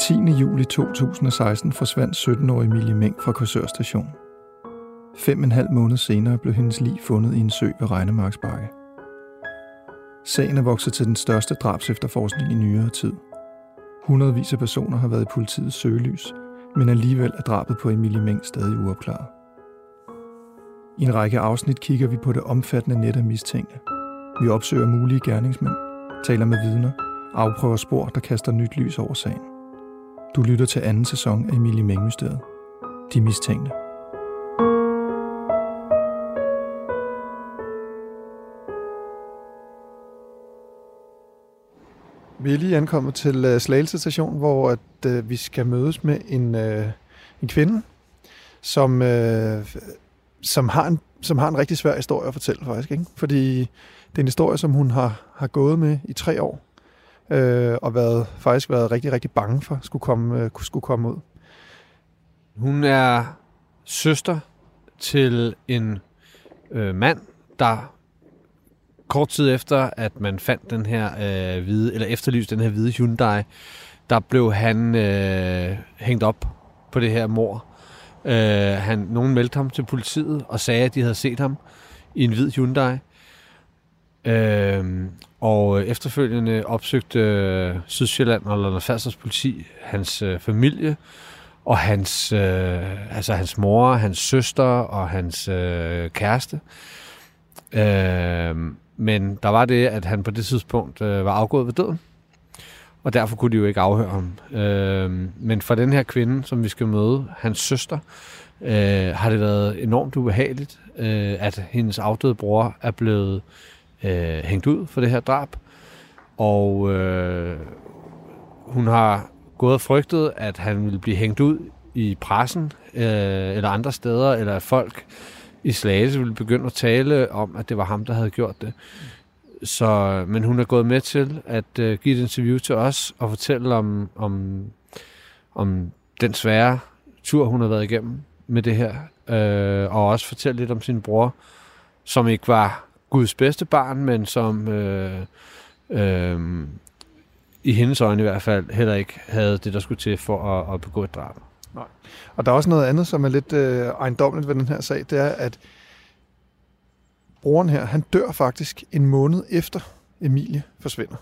10. juli 2016 forsvandt 17-årige Emilie Meng fra Korsør station. Fem og en halv måned senere blev hendes lig fundet i en sø ved Regnemarksbakke. Sagen er vokset til den største drabs efterforskning i nyere tid. Hundredvis af personer har været i politiets søgelys, men alligevel er drabet på Emilie Meng stadig uopklaret. I en række afsnit kigger vi på det omfattende net af mistænkte. Vi opsøger mulige gerningsmænd, taler med vidner, afprøver spor, der kaster nyt lys over sagen. Du lytter til anden sæson af Emilie Meng-mysteriet. De mistænkte. Vi er lige ankommet til uh, Slagelse station, hvor at, uh, vi skal mødes med en, uh, en kvinde, som, uh, som, har en, som har en rigtig svær historie at fortælle faktisk. Ikke? Fordi det er en historie, som hun har, har gået med i tre år, øh, og været, faktisk været rigtig, rigtig bange for skulle komme, øh, skulle komme ud. Hun er søster til en øh, mand, der kort tid efter, at man fandt den her øh, hvide, eller efterlyst den her hvide Hyundai, der blev han øh, hængt op på det her mor. Øh, han, nogen meldte ham til politiet og sagde, at de havde set ham i en hvid Hyundai. Øh, og efterfølgende opsøgte øh, Sydsjælland og Lolland Falsters politi hans øh, familie, og hans, øh, altså hans mor, hans søster og hans øh, kæreste. Øh, men der var det, at han på det tidspunkt øh, var afgået ved døden. Og derfor kunne de jo ikke afhøre ham. Øh, men for den her kvinde, som vi skal møde, hans søster, øh, har det været enormt ubehageligt, øh, at hendes afdøde bror er blevet øh, Øh, hængt ud for det her drab. Og øh, hun har gået og frygtet, at han ville blive hængt ud i pressen øh, eller andre steder, eller at folk i Slagelse ville begynde at tale om, at det var ham, der havde gjort det. Så, men hun er gået med til at øh, give et interview til os og fortælle om, om, om den svære tur, hun har været igennem med det her. Øh, og også fortælle lidt om sin bror, som ikke var Guds bedste barn, men som øh, øh, i hendes øjne i hvert fald heller ikke havde det, der skulle til for at, at begå et drab. Nej. Og der er også noget andet, som er lidt øh, ejendommeligt ved den her sag, det er, at broren her, han dør faktisk en måned efter Emilie forsvinder.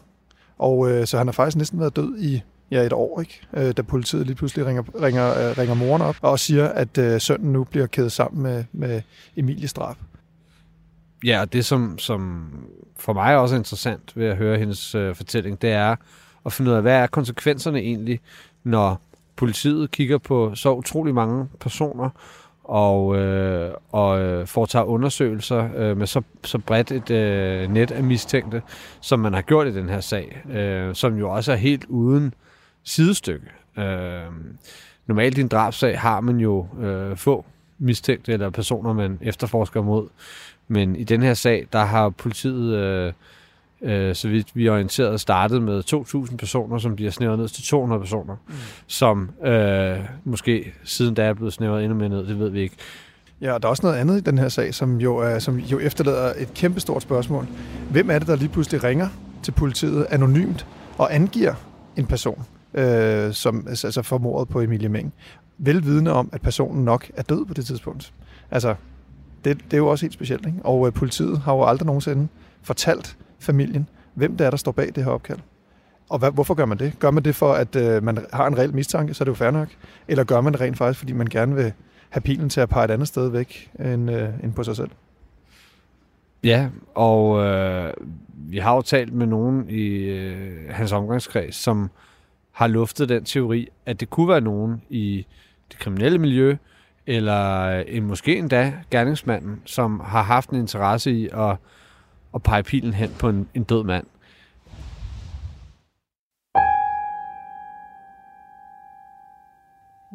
Og øh, så han har faktisk næsten været død i ja, et år, ikke? Øh, da politiet lige pludselig ringer, ringer, øh, ringer moren op og siger, at øh, sønnen nu bliver kædet sammen med, med Emilies drab. Ja, og det som, som for mig også er interessant ved at høre hendes øh, fortælling, det er at finde ud af, hvad er konsekvenserne egentlig, når politiet kigger på så utrolig mange personer, og, øh, og øh, foretager undersøgelser øh, med så, så bredt et øh, net af mistænkte, som man har gjort i den her sag, øh, som jo også er helt uden sidestykke. Øh, normalt i en drabsag har man jo øh, få mistænkte eller personer, man efterforsker mod, men i den her sag, der har politiet, øh, øh, så vidt vi er orienteret, startet med 2.000 personer, som bliver snævret ned til 200 personer, mm. som øh, måske siden da er blevet snævret endnu mere ned, det ved vi ikke. Ja, og der er også noget andet i den her sag, som jo, er, som jo efterlader et kæmpestort spørgsmål. Hvem er det, der lige pludselig ringer til politiet anonymt og angiver en person, øh, som altså formordet på Emilie Meng, velvidende om, at personen nok er død på det tidspunkt? Altså, det, det er jo også helt specielt, ikke? Og øh, politiet har jo aldrig nogensinde fortalt familien, hvem det er, der står bag det her opkald. Og hvad, hvorfor gør man det? Gør man det for, at øh, man har en reel mistanke, så er det jo fair nok? Eller gør man det rent faktisk, fordi man gerne vil have pilen til at pege et andet sted væk end, øh, end på sig selv? Ja, og øh, vi har jo talt med nogen i øh, hans omgangskreds, som har luftet den teori, at det kunne være nogen i det kriminelle miljø, eller en, måske endda gerningsmanden, som har haft en interesse i at, at pege pilen hen på en, en død mand.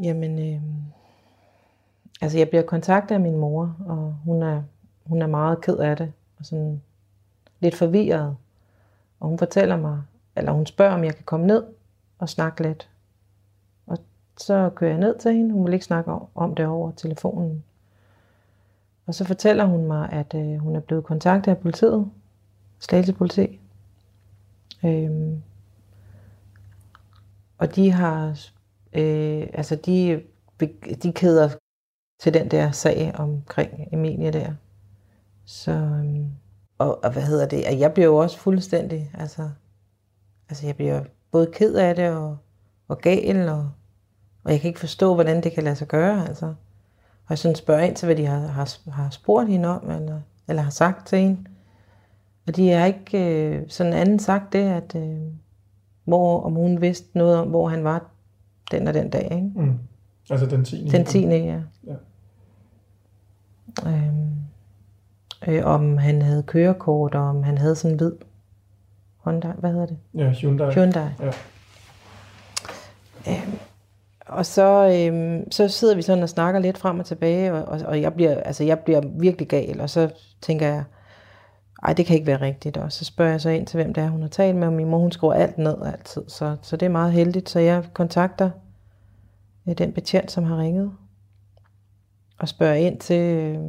Jamen, øh, altså jeg bliver kontaktet af min mor, og hun er, hun er meget ked af det, og sådan lidt forvirret. Og hun fortæller mig, eller hun spørger, om jeg kan komme ned og snakke lidt. Så kører jeg ned til hende. Hun vil ikke snakke om det over telefonen. Og så fortæller hun mig, at øh, hun er blevet kontaktet af politiet. Slagelse politi. Øhm, og de har, øh, altså de, de keder til den der sag omkring Emilie der. Så, Øh, og, og hvad hedder det, og jeg bliver jo også fuldstændig, altså, altså jeg bliver både ked af det og, og gal, og, og jeg kan ikke forstå, hvordan det kan lade sig gøre, altså. Og jeg sådan spørger ind til, hvad de har, har, har spurgt hende om, eller, eller har sagt til hende. Og de har ikke øh, sådan anden sagt det, at øh, hvor, om hun vidste noget om, hvor han var den og den dag. Ikke? Mm. Altså den 10. Den 10. ja. ja. Øhm, øh, om han havde kørekort, og om han havde sådan en hvid Honda, hvad hedder det? Ja, Hyundai. Hyundai. Ja. Øhm, og så, øhm, så sidder vi sådan og snakker lidt frem og tilbage, og, og, og jeg, bliver, altså, jeg bliver virkelig gal, og så tænker jeg, ej, det kan ikke være rigtigt. Og så spørger jeg så ind til, hvem det er, hun har talt med, og min mor, hun skriver alt ned altid, så, så det er meget heldigt. Så jeg kontakter øh, den betjent, som har ringet, og spørger ind til, øh,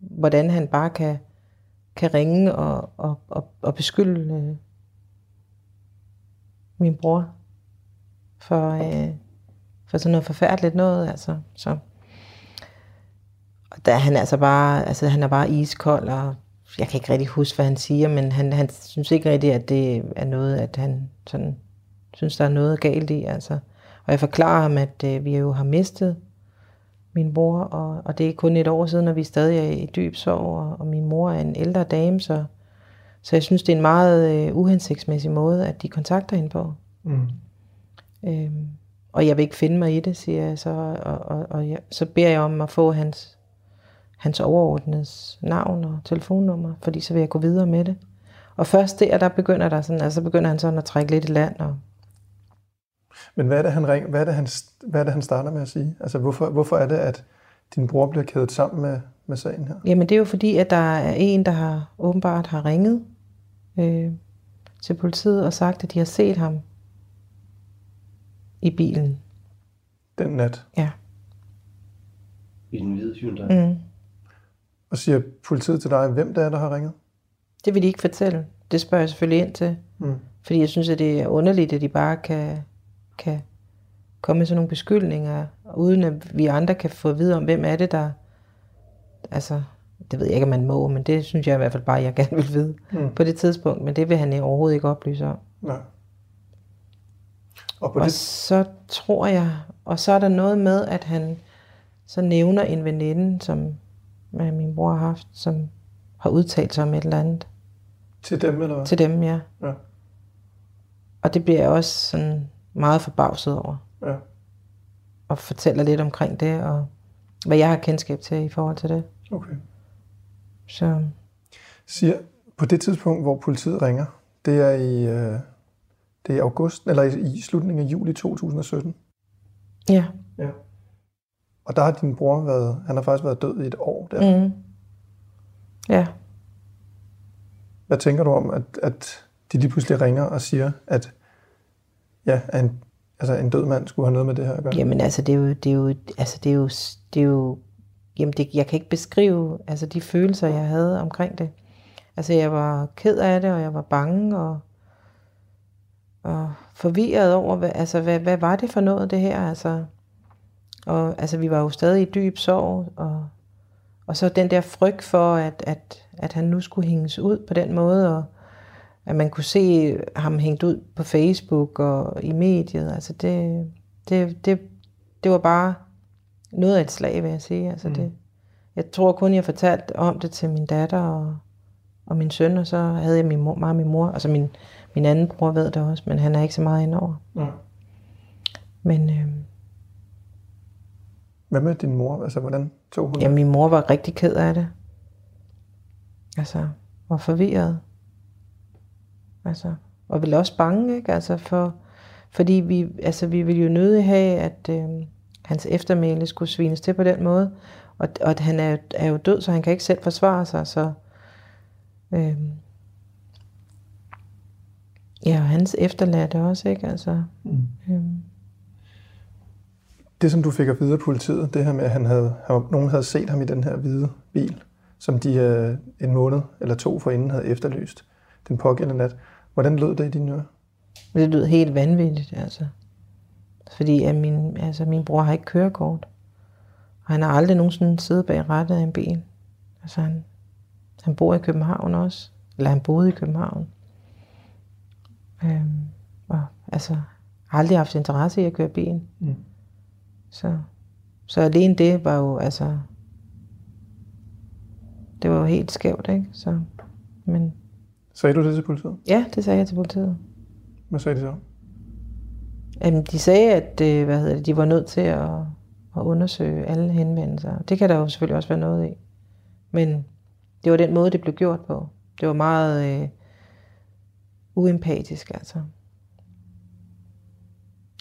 hvordan han bare kan, kan ringe og, og, og, og beskylde øh, min bror for, øh, for sådan noget forfærdeligt noget, altså. Så. Og der han altså bare, altså han er bare iskold, og jeg kan ikke rigtig huske, hvad han siger, men han, han synes ikke rigtig, at det er noget, at han sådan, synes, der er noget galt i, altså. Og jeg forklarer ham, at øh, vi jo har mistet min mor, og, og det er kun et år siden, og vi er stadig er i dyb sorg, og, og min mor er en ældre dame, så, så jeg synes, det er en meget øh, uhensigtsmæssig måde, at de kontakter hende på. Mm. Øhm, og jeg vil ikke finde mig i det, siger jeg så, og, og, og jeg, så beder jeg om at få hans, hans overordnedes navn og telefonnummer, fordi så vil jeg gå videre med det. Og først der, der begynder der sådan, altså begynder han sådan at trække lidt i land. Og... Men hvad er, det, han ring, hvad, er det, han, hvad er det, han starter med at sige? Altså hvorfor, hvorfor er det, at din bror bliver kædet sammen med, med sagen her? Jamen det er jo fordi, at der er en, der har åbenbart har ringet øh, til politiet og sagt, at de har set ham i bilen. Den nat? Ja. I den hvide Hyundai? Mm. Og siger politiet til dig, hvem det er, der har ringet? Det vil de ikke fortælle. Det spørger jeg selvfølgelig ind til. Mm. Fordi jeg synes, at det er underligt, at de bare kan, kan komme med sådan nogle beskyldninger, uden at vi andre kan få at vide om, hvem er det, der... Altså, det ved jeg ikke, om man må, men det synes jeg i hvert fald bare, jeg gerne vil vide mm. på det tidspunkt. Men det vil han overhovedet ikke oplyse om. Nej. Og, på og det... så tror jeg, og så er der noget med, at han så nævner en veninde, som min bror har haft, som har udtalt sig om et eller andet. Til dem, eller hvad? Til dem, ja. ja. Og det bliver jeg også sådan meget forbavset over. Ja. Og fortæller lidt omkring det, og hvad jeg har kendskab til i forhold til det. Okay. Så. Siger, på det tidspunkt, hvor politiet ringer, det er i, øh, det er i august, eller i, i slutningen af juli 2017? Ja. Ja. Og der har din bror været, han har faktisk været død i et år der. Mm. Ja. Hvad tænker du om, at, at de lige pludselig ringer og siger, at ja, en, altså en død mand skulle have noget med det her at gøre? Jamen altså, det er jo, det er jo, altså, det er jo, det er jo jamen det, jeg kan ikke beskrive altså, de følelser, jeg havde omkring det. Altså, jeg var ked af det, og jeg var bange, og, og forvirret over, hvad, altså, hvad, hvad var det for noget, det her? Altså, og altså, vi var jo stadig i dyb sorg, og, og så den der frygt for, at, at, at han nu skulle hænges ud på den måde, og at man kunne se ham hængt ud på Facebook og i mediet. Altså det, det, det, det var bare noget af et slag, vil jeg sige. Altså mm. det, jeg tror kun, jeg fortalte om det til min datter og, og min søn, og så havde jeg min mor, meget min mor, altså min, min anden bror ved det også, men han er ikke så meget indover. Ja. Men, øh, Hvad med din mor? Altså, hvordan tog hun Ja, min mor var rigtig ked af det. Altså, var forvirret. Altså, og ville også bange, ikke? Altså, for, fordi vi, altså, vi ville jo nødig have, at øh, hans eftermæle skulle svines til på den måde. Og, og han er, er jo død, så han kan ikke selv forsvare sig, så... Øh, ja, og hans efterladte også, ikke? Altså, mm. øh, Det, som du fik at vide af politiet, det her med, at han havde, han- nogen havde set ham i den her hvide bil, som de øh, en måned eller to forinden havde efterlyst den pågældende nat. Hvordan lød det i dine ører? Det lød helt vanvittigt, altså. Fordi at min, altså, min bror har ikke kørekort. Og han har aldrig nogensinde siddet bag rattet af en bil. Altså han, han bor i København også. Eller han boede i København. Øhm, og altså har aldrig haft interesse i at køre bil. Mm. Så, så alene det var jo altså... Det var jo helt skævt, ikke? Så, men Sagde du det til politiet? ja, det sagde jeg til politiet. Hvad sagde de så? Jamen, de sagde, at øh, hvad hedder det, de var nødt til at, at undersøge alle henvendelser. Det kan der jo selvfølgelig også være noget i. Men det var den måde, det blev gjort på. Det var meget øh, uempatisk, altså.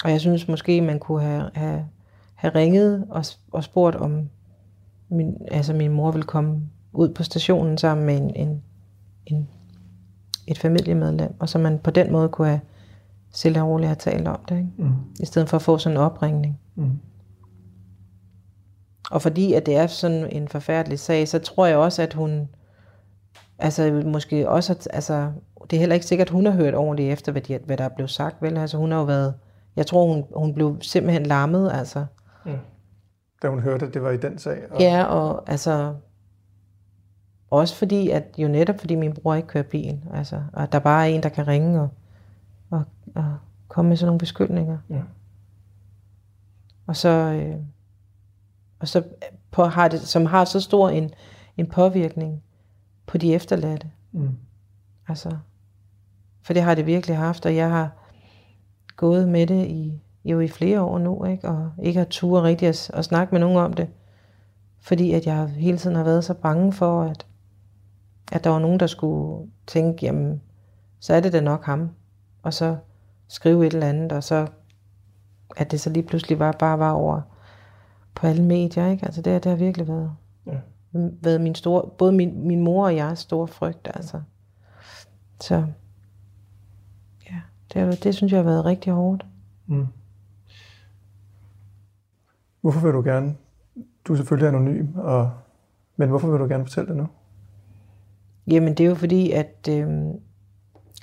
Og jeg synes måske, man kunne have, have, have ringet og, og spurgt, om min, altså min mor ville komme ud på stationen sammen med en, en, en, et familiemedlem, og så man på den måde kunne have stille og roligt have talt om det, ikke? Mm. i stedet for at få sådan en opringning. Mm. Og fordi at det er sådan en forfærdelig sag, så tror jeg også, at hun, altså måske også, altså, det er heller ikke sikkert, at hun har hørt ordentligt efter, hvad, de, hvad der er blevet sagt, vel? Altså hun har jo været, jeg tror, hun, hun blev simpelthen lammet, altså. Da hun hørte, at det var i den sag. Og, Ja, og altså, også fordi, at jo netop fordi min bror ikke kører bil, altså, og der bare er en, der kan ringe og, og, og komme med sådan nogle beskyldninger. Ja. Og så, øh, og så på, har det, som har så stor en, en påvirkning på de efterladte. Mm. Altså, for det har det virkelig haft, og jeg har gået med det i, jo i flere år nu, ikke? og ikke har tur rigtig at, at snakke med nogen om det, fordi at jeg hele tiden har været så bange for, at, at der var nogen, der skulle tænke, jamen, så er det da nok ham, og så skrive et eller andet, og så at det så lige pludselig var, bare var over på alle medier, ikke? Altså det, det har virkelig været, Ja. været min store, både min, min mor og jeres store frygt, altså. Så, det, det synes jeg har været rigtig hårdt. Mm. Hvorfor vil du gerne, du er selvfølgelig anonym, og, men hvorfor vil du gerne fortælle det nu? Jamen det er jo fordi, at øh,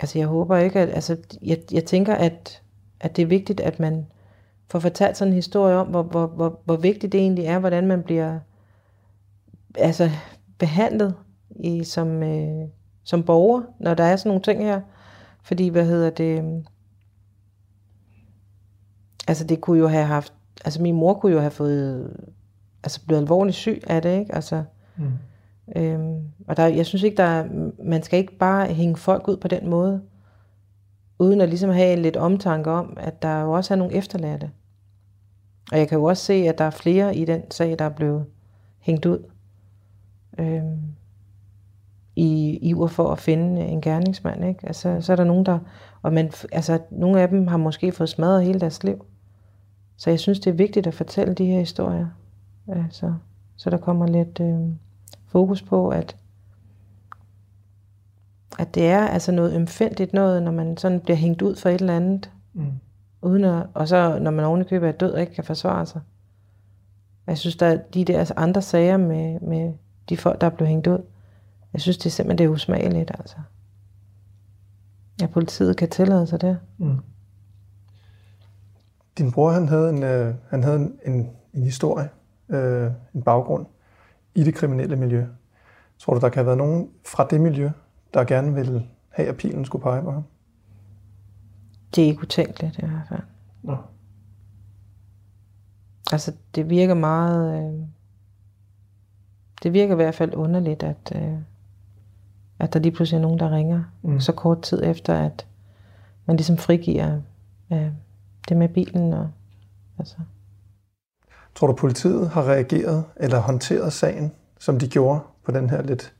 altså jeg håber ikke, at altså jeg, jeg tænker, at, at det er vigtigt, at man får fortalt sådan en historie om, hvor, hvor, hvor, hvor vigtigt det egentlig er, hvordan man bliver altså behandlet i, som, øh, som borger, når der er sådan nogle ting her. Fordi, hvad hedder det, øh, altså det kunne jo have haft, altså min mor kunne jo have fået, altså blevet alvorligt syg af det, ikke? Altså, Mm. Øhm, og der, jeg synes ikke, der er, man skal ikke bare hænge folk ud på den måde, uden at ligesom have lidt omtanke om, at der jo også er nogle efterladte. Og jeg kan jo også se, at der er flere i den sag, der er blevet hængt ud øhm, i iver for at finde en gerningsmand. Ikke? Altså, så er der nogen, der... Og man, altså, nogle af dem har måske fået smadret hele deres liv. Så jeg synes, det er vigtigt at fortælle de her historier. Altså, så der kommer lidt... øhm, fokus på, at, at det er altså noget ømfændigt noget, når man sådan bliver hængt ud for et eller andet, Mm. uden at, og så når man oven i købet er død og ikke kan forsvare sig. Jeg synes, der er de der andre sager med, med de folk, der er blevet hængt ud, jeg synes, det er simpelthen det er usmageligt, altså. Ja, politiet kan tillade sig det. Mm. Din bror, han havde en, øh, han havde en, en, en historie, øh, en baggrund i det kriminelle miljø. Tror du, der kan have været nogen fra det miljø, der gerne vil have, at pilen skulle pege på ham? Det er ikke utænkeligt i hvert fald. Nå. Altså, det virker meget... Øh, det virker i hvert fald underligt, at, øh, at der lige pludselig er nogen, der ringer Mm. så kort tid efter, at man ligesom frigiver øh, det med bilen. Og, altså. Tror du, politiet har reageret eller håndteret sagen, som de gjorde på den her lidt,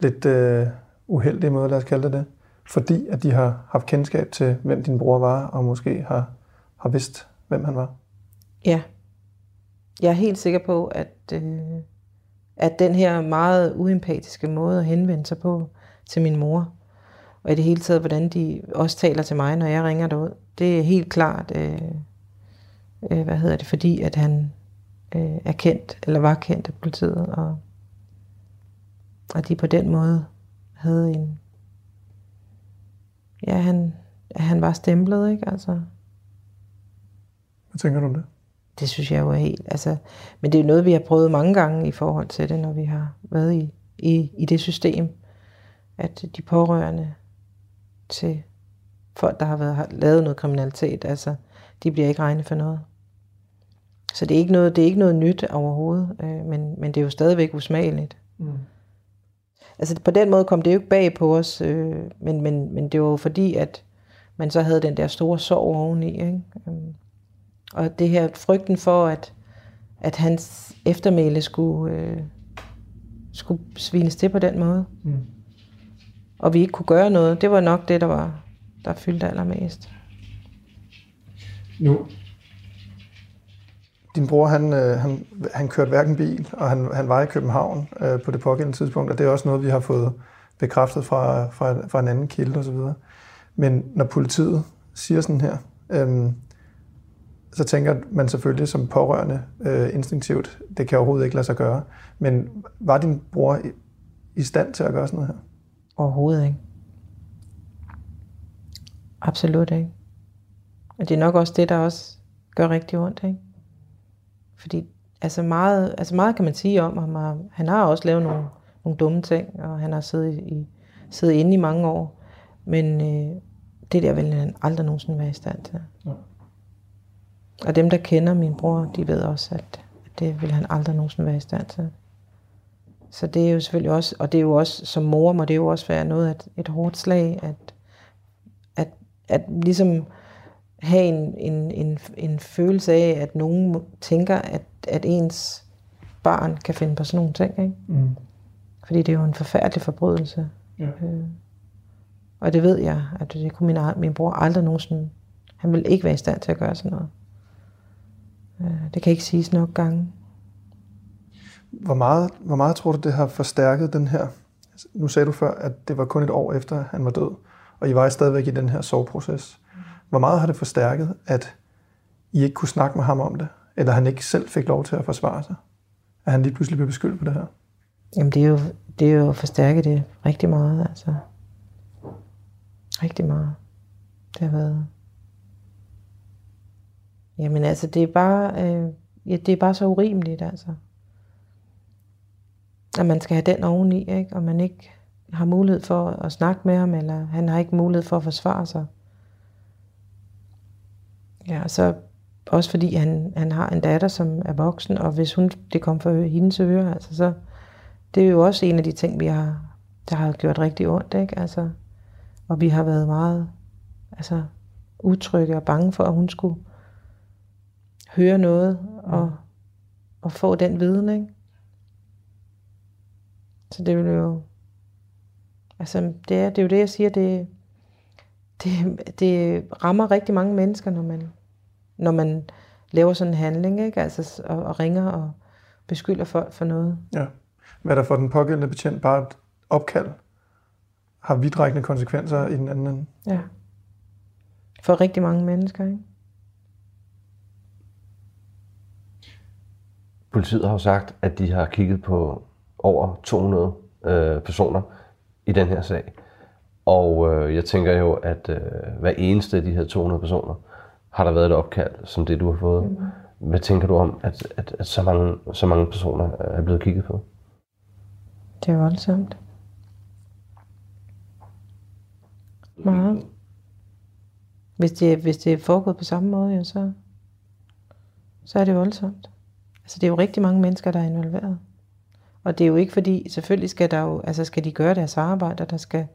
lidt uh, uheldige måde, lad os kalde det det? Fordi at de har haft kendskab til, hvem din bror var, og måske har, har vidst, hvem han var? Ja. Jeg er helt sikker på, at, øh, at den her meget uempatiske måde at henvende sig på til min mor, og i det hele taget, hvordan de også taler til mig, når jeg ringer derud, det er helt klart, øh, øh, hvad hedder det, fordi at han øh, er kendt, eller var kendt af politiet, og, og de på den måde havde en, ja, han, han var stemplet, ikke, altså. Hvad tænker du om det? Det synes jeg jo er helt, altså, men det er jo noget, vi har prøvet mange gange i forhold til det, når vi har været i, i, i det system, at de pårørende til folk, der har været, har lavet noget kriminalitet, altså, de bliver ikke regnet for noget. Så det er ikke noget, det er ikke noget nyt overhovedet, øh, men, men det er jo stadigvæk usmageligt. Mm. Altså på den måde kom det jo ikke bag på os, øh, men, men, men det var jo fordi, at man så havde den der store sorg oveni. Ikke? Øhm, og det her frygten for, at, at hans eftermæle skulle, øh, skulle svines til på den måde. Mm. Og vi ikke kunne gøre noget, det var nok det, der var der fyldte allermest. Nu, din bror, han, øh, han, han kørte hverken bil, og han, han var i København øh, på det pågældende tidspunkt, og det er også noget, vi har fået bekræftet fra, fra, fra en anden kilde osv. Men når politiet siger sådan her, øh, så tænker man selvfølgelig som pårørende øh, instinktivt, det kan overhovedet ikke lade sig gøre. Men var din bror i, i stand til at gøre sådan noget her? Overhovedet ikke. Absolut ikke. Og det er nok også det, der også gør rigtig ondt, ikke? Fordi altså meget, altså meget kan man sige om ham. Han har også lavet nogle, nogle dumme ting, og han har siddet, i, siddet inde i mange år. Men øh, det der vil han aldrig nogensinde være i stand til. Ja. Og dem, der kender min bror, de ved også, at, at det vil han aldrig nogensinde være i stand til. Så det er jo selvfølgelig også, og det er jo også, som mor må det jo også være noget af et, et hårdt slag, at, at, at ligesom have en, en, en, en følelse af, at nogen tænker, at, at ens barn kan finde på sådan nogle ting. Ikke? Mm. Fordi det er jo en forfærdelig forbrydelse. Ja. Øh, og det ved jeg, at det kunne min, min bror aldrig nogensinde, han vil ikke være i stand til at gøre sådan noget. Øh, det kan ikke siges nok gange. Hvor meget, hvor meget tror du, det har forstærket den her? Nu sagde du før, at det var kun et år efter, han var død, og I var stadigvæk i den her soveproces. Hvor meget har det forstærket, at I ikke kunne snakke med ham om det? Eller han ikke selv fik lov til at forsvare sig? At han lige pludselig blev beskyldt på det her? Jamen det er jo, det er jo forstærket det rigtig meget, altså. Rigtig meget. Det har været... Jamen altså, det er bare, øh, ja, det er bare så urimeligt, altså. At man skal have den oveni, ikke? Og man ikke har mulighed for at snakke med ham, eller han har ikke mulighed for at forsvare sig. Ja, og så også fordi han, han har en datter, som er voksen, og hvis hun, det kom for hendes øre, altså så, det er jo også en af de ting, vi har, der har gjort rigtig ondt, ikke? Altså, og vi har været meget altså, utrygge og bange for, at hun skulle høre noget og, og få den viden, ikke? Så det vil jo, altså det er, det er jo det, jeg siger, det, det, det rammer rigtig mange mennesker, når man, når man laver sådan en handling, ikke? Altså, og, og ringer og beskylder folk for noget. Ja. Hvad der for den pågældende betjent bare et opkald har vidtrækkende konsekvenser i den anden ende. Ja. For rigtig mange mennesker, ikke? Politiet har jo sagt, at de har kigget på over 200 øh, personer i den her sag. Og øh, jeg tænker jo, at øh, hver eneste af de her 200 personer har der været et opkald, som det du har fået. Mm. Hvad tænker du om, at, at, at så, mange, så mange personer er blevet kigget på? Det er voldsomt. Meget. Hvis det, hvis det er foregået på samme måde, ja, så, så er det voldsomt. Altså det er jo rigtig mange mennesker, der er involveret. Og det er jo ikke fordi, selvfølgelig skal der jo, altså skal de gøre deres arbejde, og der skal,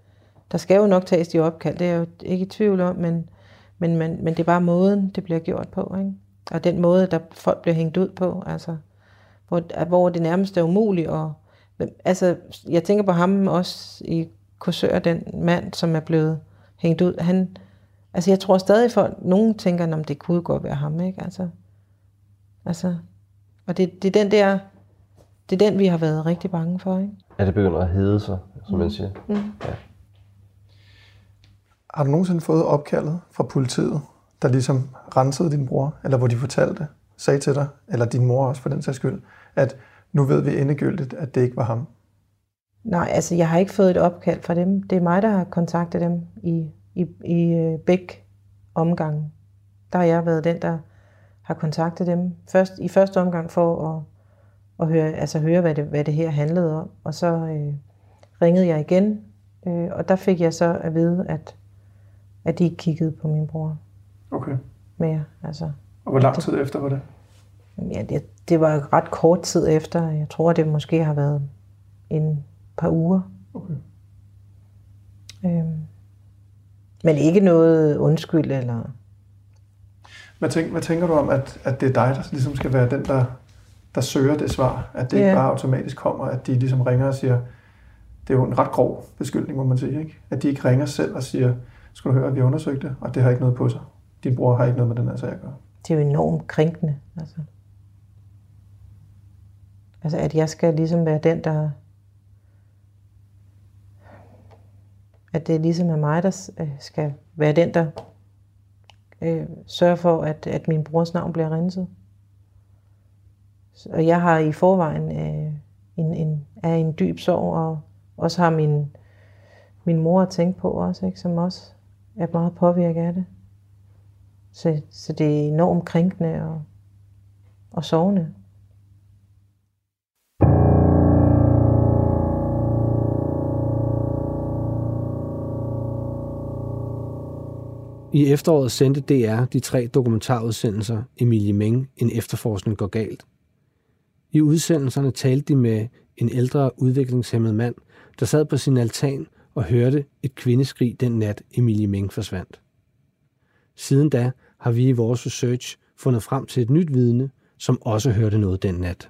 der skal jo nok tages de opkald, det er jeg jo ikke i tvivl om, men, men, men, men det er bare måden, det bliver gjort på, ikke? Og den måde, der folk bliver hængt ud på, altså, hvor, hvor det nærmest er umuligt. Og, altså, jeg tænker på ham også i Korsør, den mand, som er blevet hængt ud. Han, altså, jeg tror stadig, folk, nogen tænker, om det kunne godt være ham, ikke? Altså, altså, og det, det er den der, det er den, vi har været rigtig bange for, ikke? Ja, det begynder at hede sig, som mm. man siger. Mm. Ja. Har du nogensinde fået opkaldet fra politiet, der ligesom rensede din bror, eller hvor de fortalte, sagde til dig, eller din mor også for den sags skyld, at nu ved vi endegyldigt, at det ikke var ham? Nej, altså jeg har ikke fået et opkald fra dem. Det er mig, der har kontaktet dem i, i, i øh, begge omgange. Der har jeg været den, der har kontaktet dem først, i første omgang for at, at høre, altså høre hvad, det, hvad det her handlede om. Og så øh, ringede jeg igen, øh, og der fik jeg så at vide, at, at de ikke kiggede på min bror. Okay. Mere, altså. Og hvor lang tid det, efter var det? Ja, det, det var ret kort tid efter. Jeg tror, det måske har været en par uger. Okay. Øhm, men ikke noget undskyld eller... Hvad, tænk, hvad tænker du om, at, at det er dig, der ligesom skal være den, der, der søger det svar? At det ikke bare automatisk kommer, at de ligesom ringer og siger, det er jo en ret grov beskyldning, må man sige, ikke? At de ikke ringer selv og siger, skal du høre, at vi har undersøgt det, og det har ikke noget på sig. Din bror har ikke noget med den her sag at gøre. Det er jo enormt krænkende, altså. Altså, at jeg skal ligesom være den, der... At det ligesom er mig, der øh, skal være den, der øh, sørger for, at, at min brors navn bliver renset. Og jeg har i forvejen øh, en, en, er en dyb sorg, og også har min, min mor at tænke på også, ikke, som også er meget påvirket af det. Så, så det er enormt krænkende og, og sovende. I efteråret sendte DR de tre dokumentarudsendelser Emilie Meng, En efterforskning går galt. I udsendelserne talte de med en ældre udviklingshemmet mand, der sad på sin altan og hørte et kvindeskrig den nat Emilie Meng forsvandt. Siden da har vi i vores research fundet frem til et nyt vidne, som også hørte noget den nat.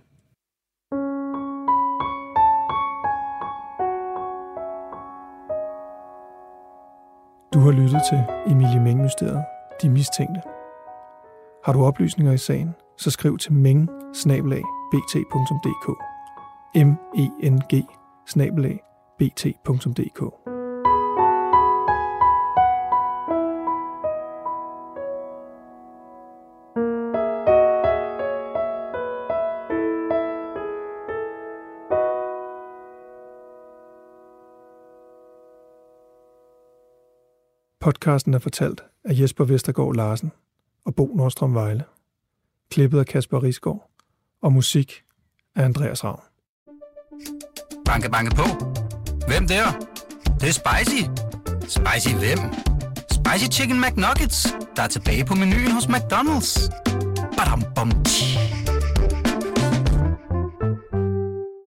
Lyttet til Emilie Meng-mysteriet, De Mistænkte. Har du oplysninger i sagen, så skriv til meng bt.dk m e n g bt.dk Podcasten er fortalt af Jesper Vestergaard Larsen og Bo Nordstrøm Vejle. Klippet af Kasper Risgaard og musik af Andreas Ravn. Banke, banke på. Hvem der? Det, det er spicy. Spicy hvem? Spicy Chicken McNuggets, der er tilbage på menuen hos McDonald's. Badum, bom, tji.